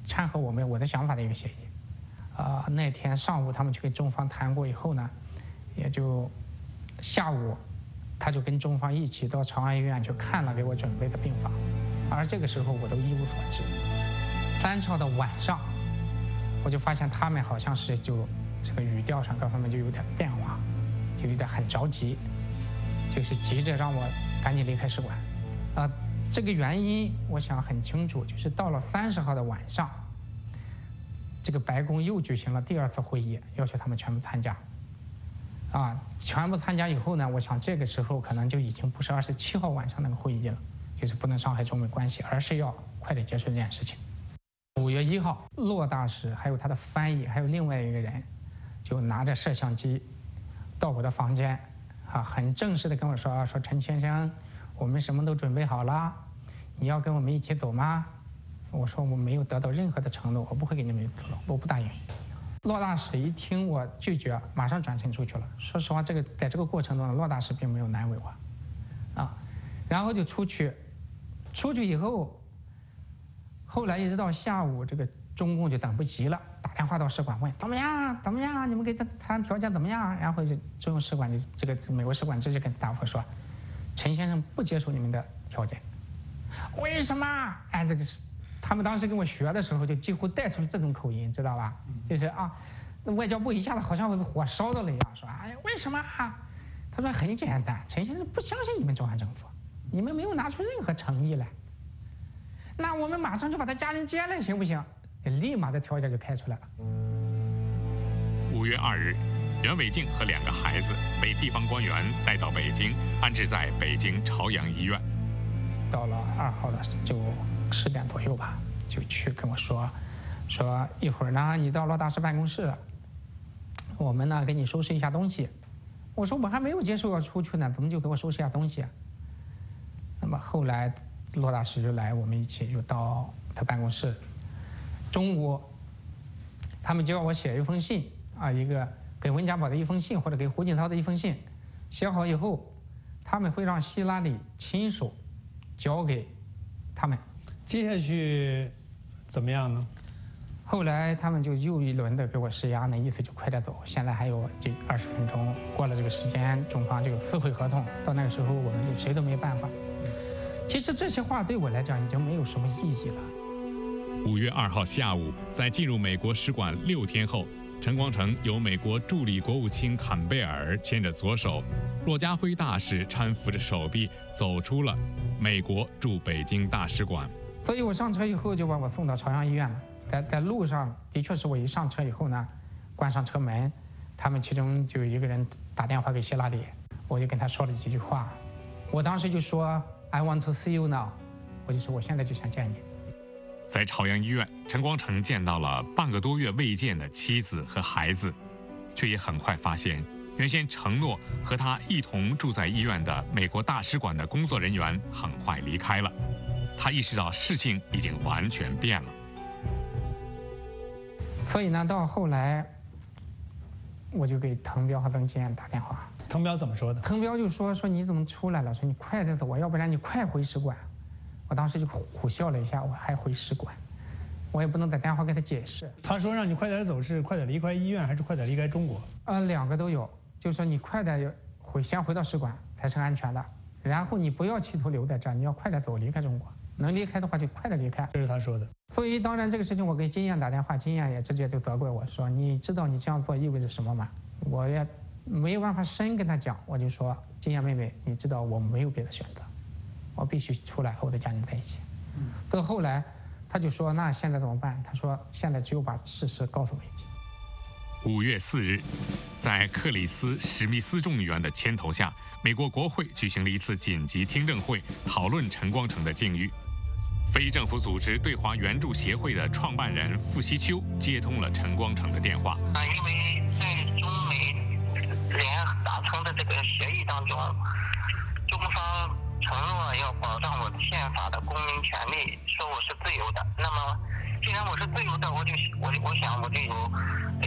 掺和我们我的想法的一个协议。啊，那天上午他们去跟中方谈过以后呢，也就下午他就跟中方一起到长安医院去看了给我准备的病房，而这个时候我都一无所知。三号的晚上，我就发现他们好像是就这个语调上各方面就有点变化，就有点很着急，就是急着让我赶紧离开使馆。啊，这个原因我想很清楚，就是到了三十号的晚上，这个白宫又举行了第二次会议，要求他们全部参加。啊，全部参加以后呢，我想这个时候可能就已经不是二十七号晚上那个会议了，就是不能伤害中美关系，而是要快点结束这件事情。五月一号，骆大使还有他的翻译，还有另外一个人，就拿着摄像机到我的房间，啊，很正式的跟我说：“啊说陈先生。”我们什么都准备好了，你要跟我们一起走吗？我说我没有得到任何的承诺，我不会跟你们走，我不答应。骆大使一听我拒绝，马上转身出去了。说实话，这个在这个过程中，骆大使并没有难为我，啊，然后就出去，出去以后，后来一直到下午，这个中共就等不及了，打电话到使馆问怎么样？怎么样？你们给他谈条件怎么样？然后就中共使馆就这个美国使馆直接跟答复说。陈先生不接受你们的条件，为什么？哎，这个是他们当时跟我学的时候，就几乎带出了这种口音，知道吧？就是啊，那外交部一下子好像被火烧到了一样，说哎呀，为什么啊？他说很简单，陈先生不相信你们中央政府，你们没有拿出任何诚意来。那我们马上就把他家人接来，行不行？立马的条件就开出来了。五月二日。袁伟静和两个孩子被地方官员带到北京，安置在北京朝阳医院。到了二号的就十点左右吧，就去跟我说，说一会儿呢，你到罗大师办公室，我们呢给你收拾一下东西。我说我还没有接受要出去呢，怎么就给我收拾一下东西？那么后来罗大师就来，我们一起就到他办公室。中午，他们叫我写一封信啊，一个。给温家宝的一封信，或者给胡锦涛的一封信，写好以后，他们会让希拉里亲手交给他们。接下去怎么样呢？后来他们就又一轮的给我施压，那意思就快点走。现在还有这二十分钟，过了这个时间，中方就有撕毁合同。到那个时候，我们就谁都没办法。其实这些话对我来讲已经没有什么意义了。五月二号下午，在进入美国使馆六天后。陈光诚由美国助理国务卿坎贝尔牵着左手，骆家辉大使搀扶着手臂走出了美国驻北京大使馆。所以我上车以后就把我送到朝阳医院了。在在路上，的确是我一上车以后呢，关上车门，他们其中就有一个人打电话给希拉里，我就跟他说了几句话。我当时就说：“I want to see you now。”我就说我现在就想见你。在朝阳医院，陈光诚见到了半个多月未见的妻子和孩子，却也很快发现，原先承诺和他一同住在医院的美国大使馆的工作人员很快离开了。他意识到事情已经完全变了。所以呢，到后来，我就给滕彪和曾金燕打电话。滕彪怎么说的？滕彪就说：“说你怎么出来了？说你快点走，要不然你快回使馆。”我当时就苦笑了一下，我还回使馆，我也不能在电话给他解释。他说让你快点走，是快点离开医院，还是快点离开中国？呃，两个都有，就是说你快点回，先回到使馆才是安全的。然后你不要企图留在这儿，你要快点走，离开中国。能离开的话就快点离开。这是他说的。所以当然这个事情我给金燕打电话，金燕也直接就责怪我说：“你知道你这样做意味着什么吗？”我也没有办法深跟他讲，我就说：“金燕妹妹，你知道我没有别的选择，我必须出来和我的家人在一起。”到后来，他就说：“那现在怎么办？”他说：“现在只有把事实告诉媒体。”五月四日，在克里斯·史密斯众议员的牵头下，美国国会举行了一次紧急听证会，讨论陈光诚的境遇。非政府组织对华援助协会的创办人傅西秋接通了陈光诚的电话。啊，因为在中美联达成的这个协议当中，中方承诺要保障我宪法的公民权利，说我是自由的。那么，既然我是自由的，我就我我想我就有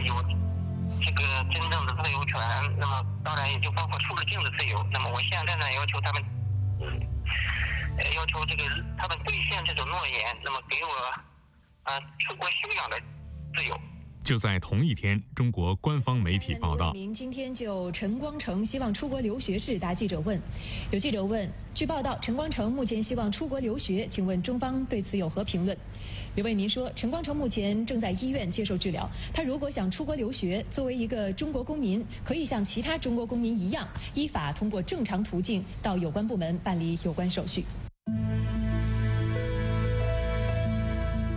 有这个真正的自由权。那么，当然也就包括出入境的自由。那么，我现在呢要求他们，嗯。要求这个他们兑现这种诺言，那么给我啊出国休养的自由。就在同一天，中国官方媒体报道，您今天就陈光诚希望出国留学事答记者问。有记者问，据报道，陈光诚目前希望出国留学，请问中方对此有何评论？刘为民说，陈光诚目前正在医院接受治疗，他如果想出国留学，作为一个中国公民，可以像其他中国公民一样，依法通过正常途径到有关部门办理有关手续。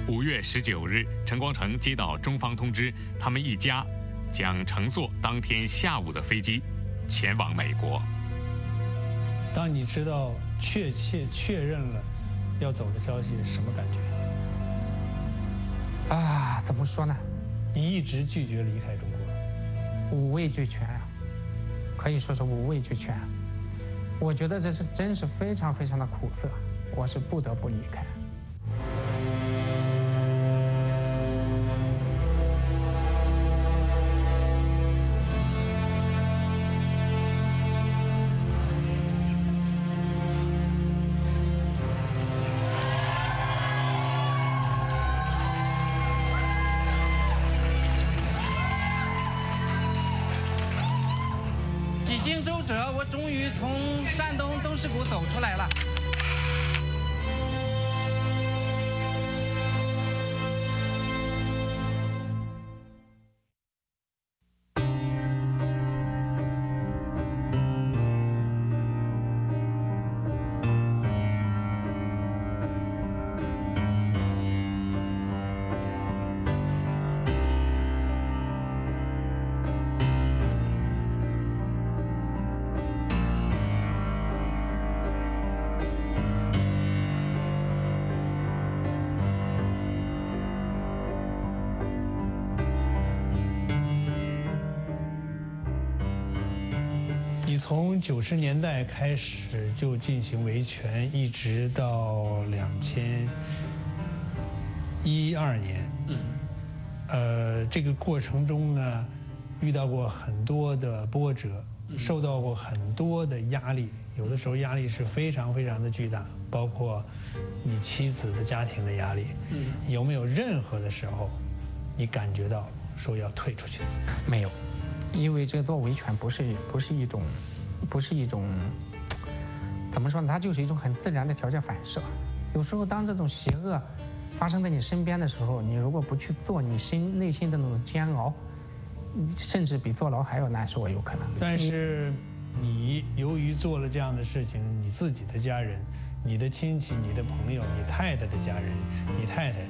五月十九日，陈光诚接到中方通知，他们一家将乘坐当天下午的飞机前往美国。当你知道确切确认了要走的消息，什么感觉？啊，怎么说呢？你一直拒绝离开中国，五味俱全啊，可以说是五味俱全。我觉得这是真是非常非常的苦涩，我是不得不离开。事故走出来了。九十年代开始就进行维权，一直到两千一二年。嗯，呃，这个过程中呢，遇到过很多的波折，受到过很多的压力，有的时候压力是非常非常的巨大，包括你妻子的家庭的压力。嗯，有没有任何的时候，你感觉到说要退出去？没有，因为这做维权不是不是一种。不是一种，怎么说呢？它就是一种很自然的条件反射。有时候，当这种邪恶发生在你身边的时候，你如果不去做，你心内心的那种煎熬，甚至比坐牢还要难受，有可能。但是，你由于做了这样的事情，你自己的家人、你的亲戚、你的朋友、你太太的家人、你太太，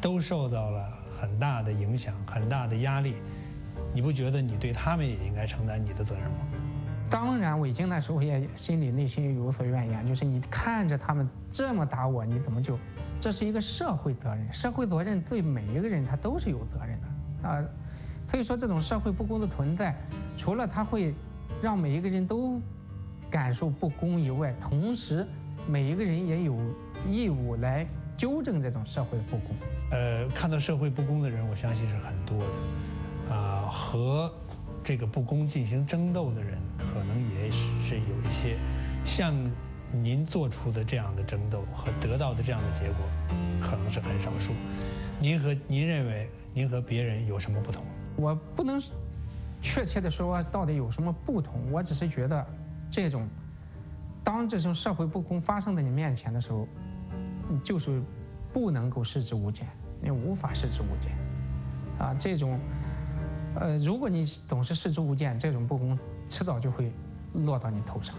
都受到了很大的影响、很大的压力。你不觉得你对他们也应该承担你的责任吗？当然，韦京那时候也心里内心有所怨言，就是你看着他们这么打我，你怎么就？这是一个社会责任，社会责任对每一个人他都是有责任的啊。所以说，这种社会不公的存在，除了他会让每一个人都感受不公以外，同时每一个人也有义务来纠正这种社会的不公。呃，看到社会不公的人，我相信是很多的，啊，和这个不公进行争斗的人，可能也是有一些，像您做出的这样的争斗和得到的这样的结果，可能是很少数。您和您认为您和别人有什么不同？我不能确切的说到底有什么不同，我只是觉得这种当这种社会不公发生在你面前的时候，就是不能够视之无见，你无法视之无见。啊，这种呃，如果你总是视之无见，这种不公迟早就会落到你头上。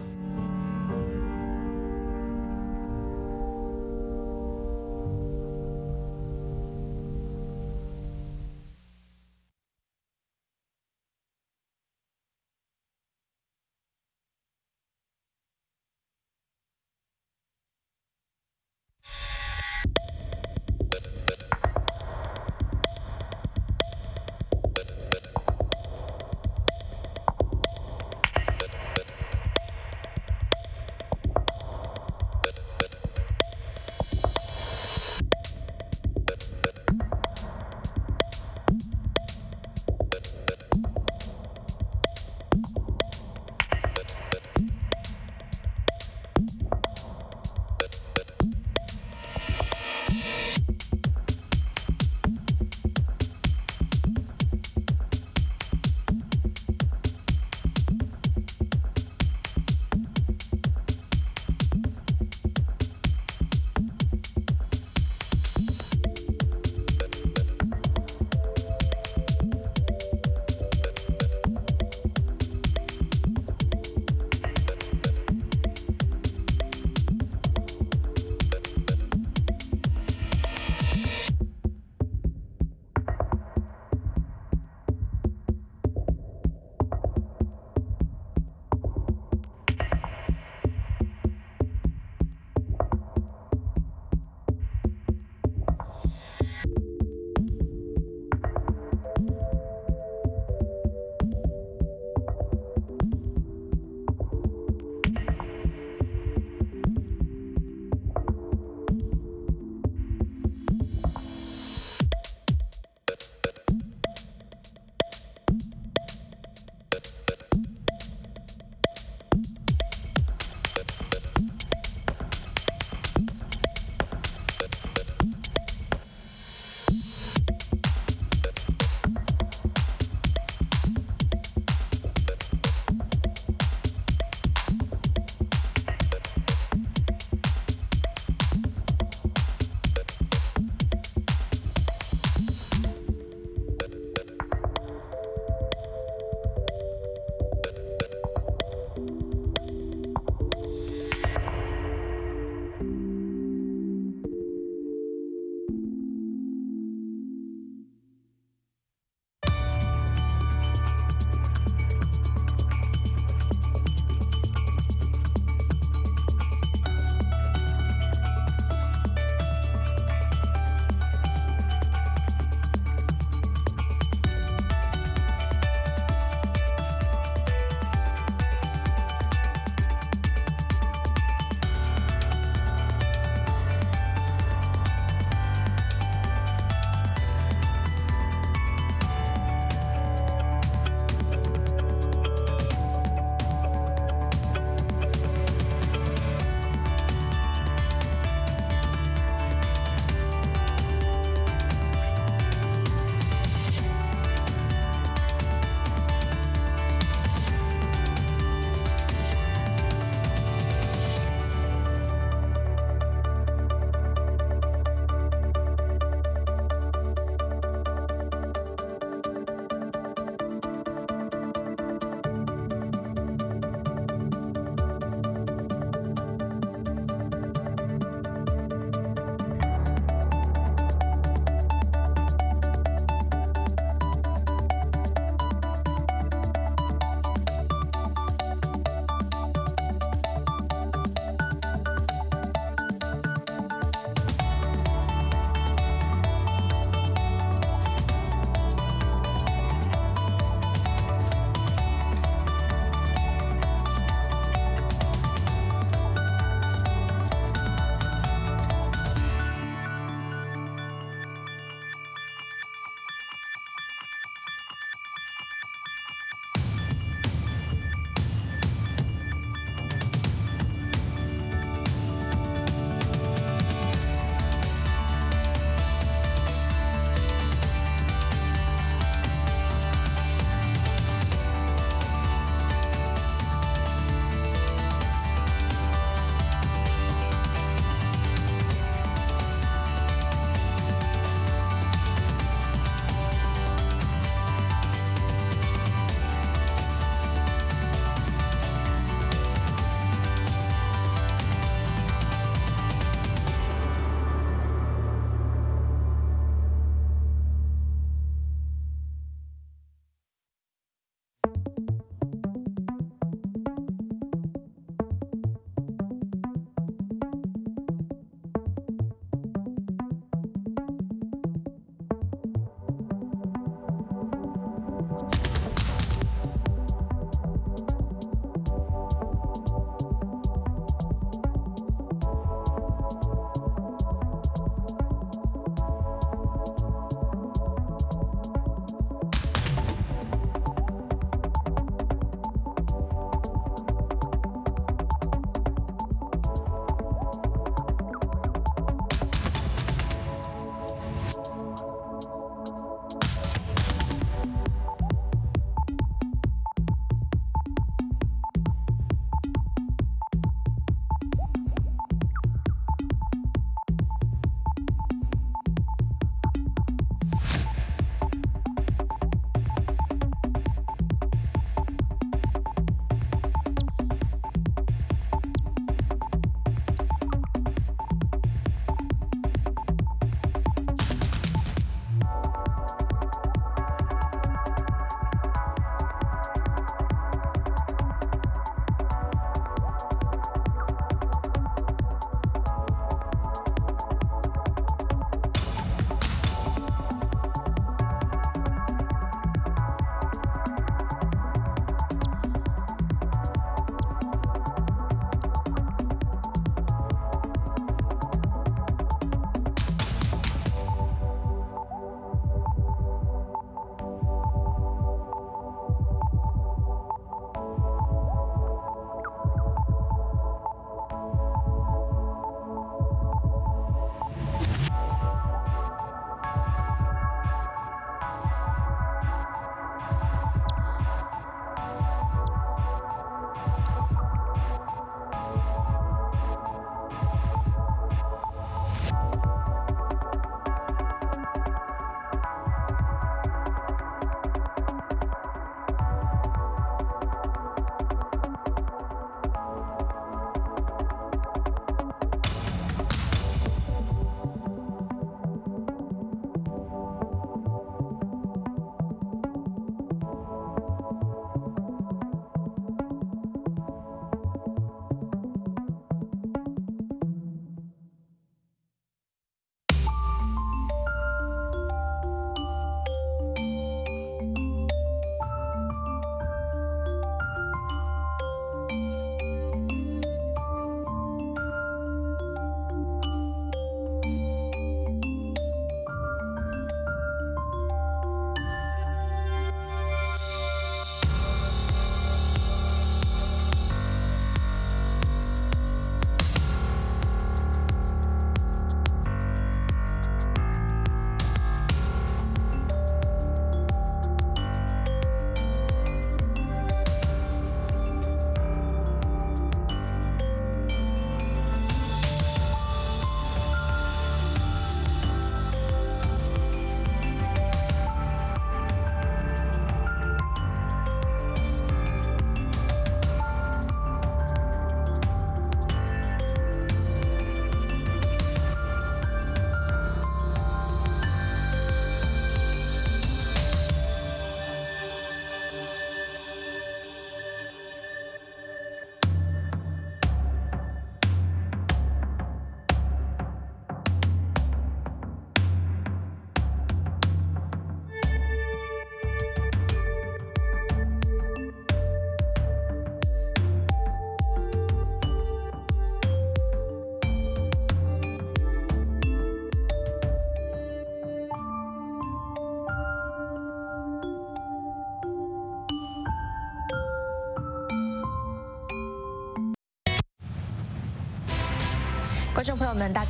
观众朋友们，大家。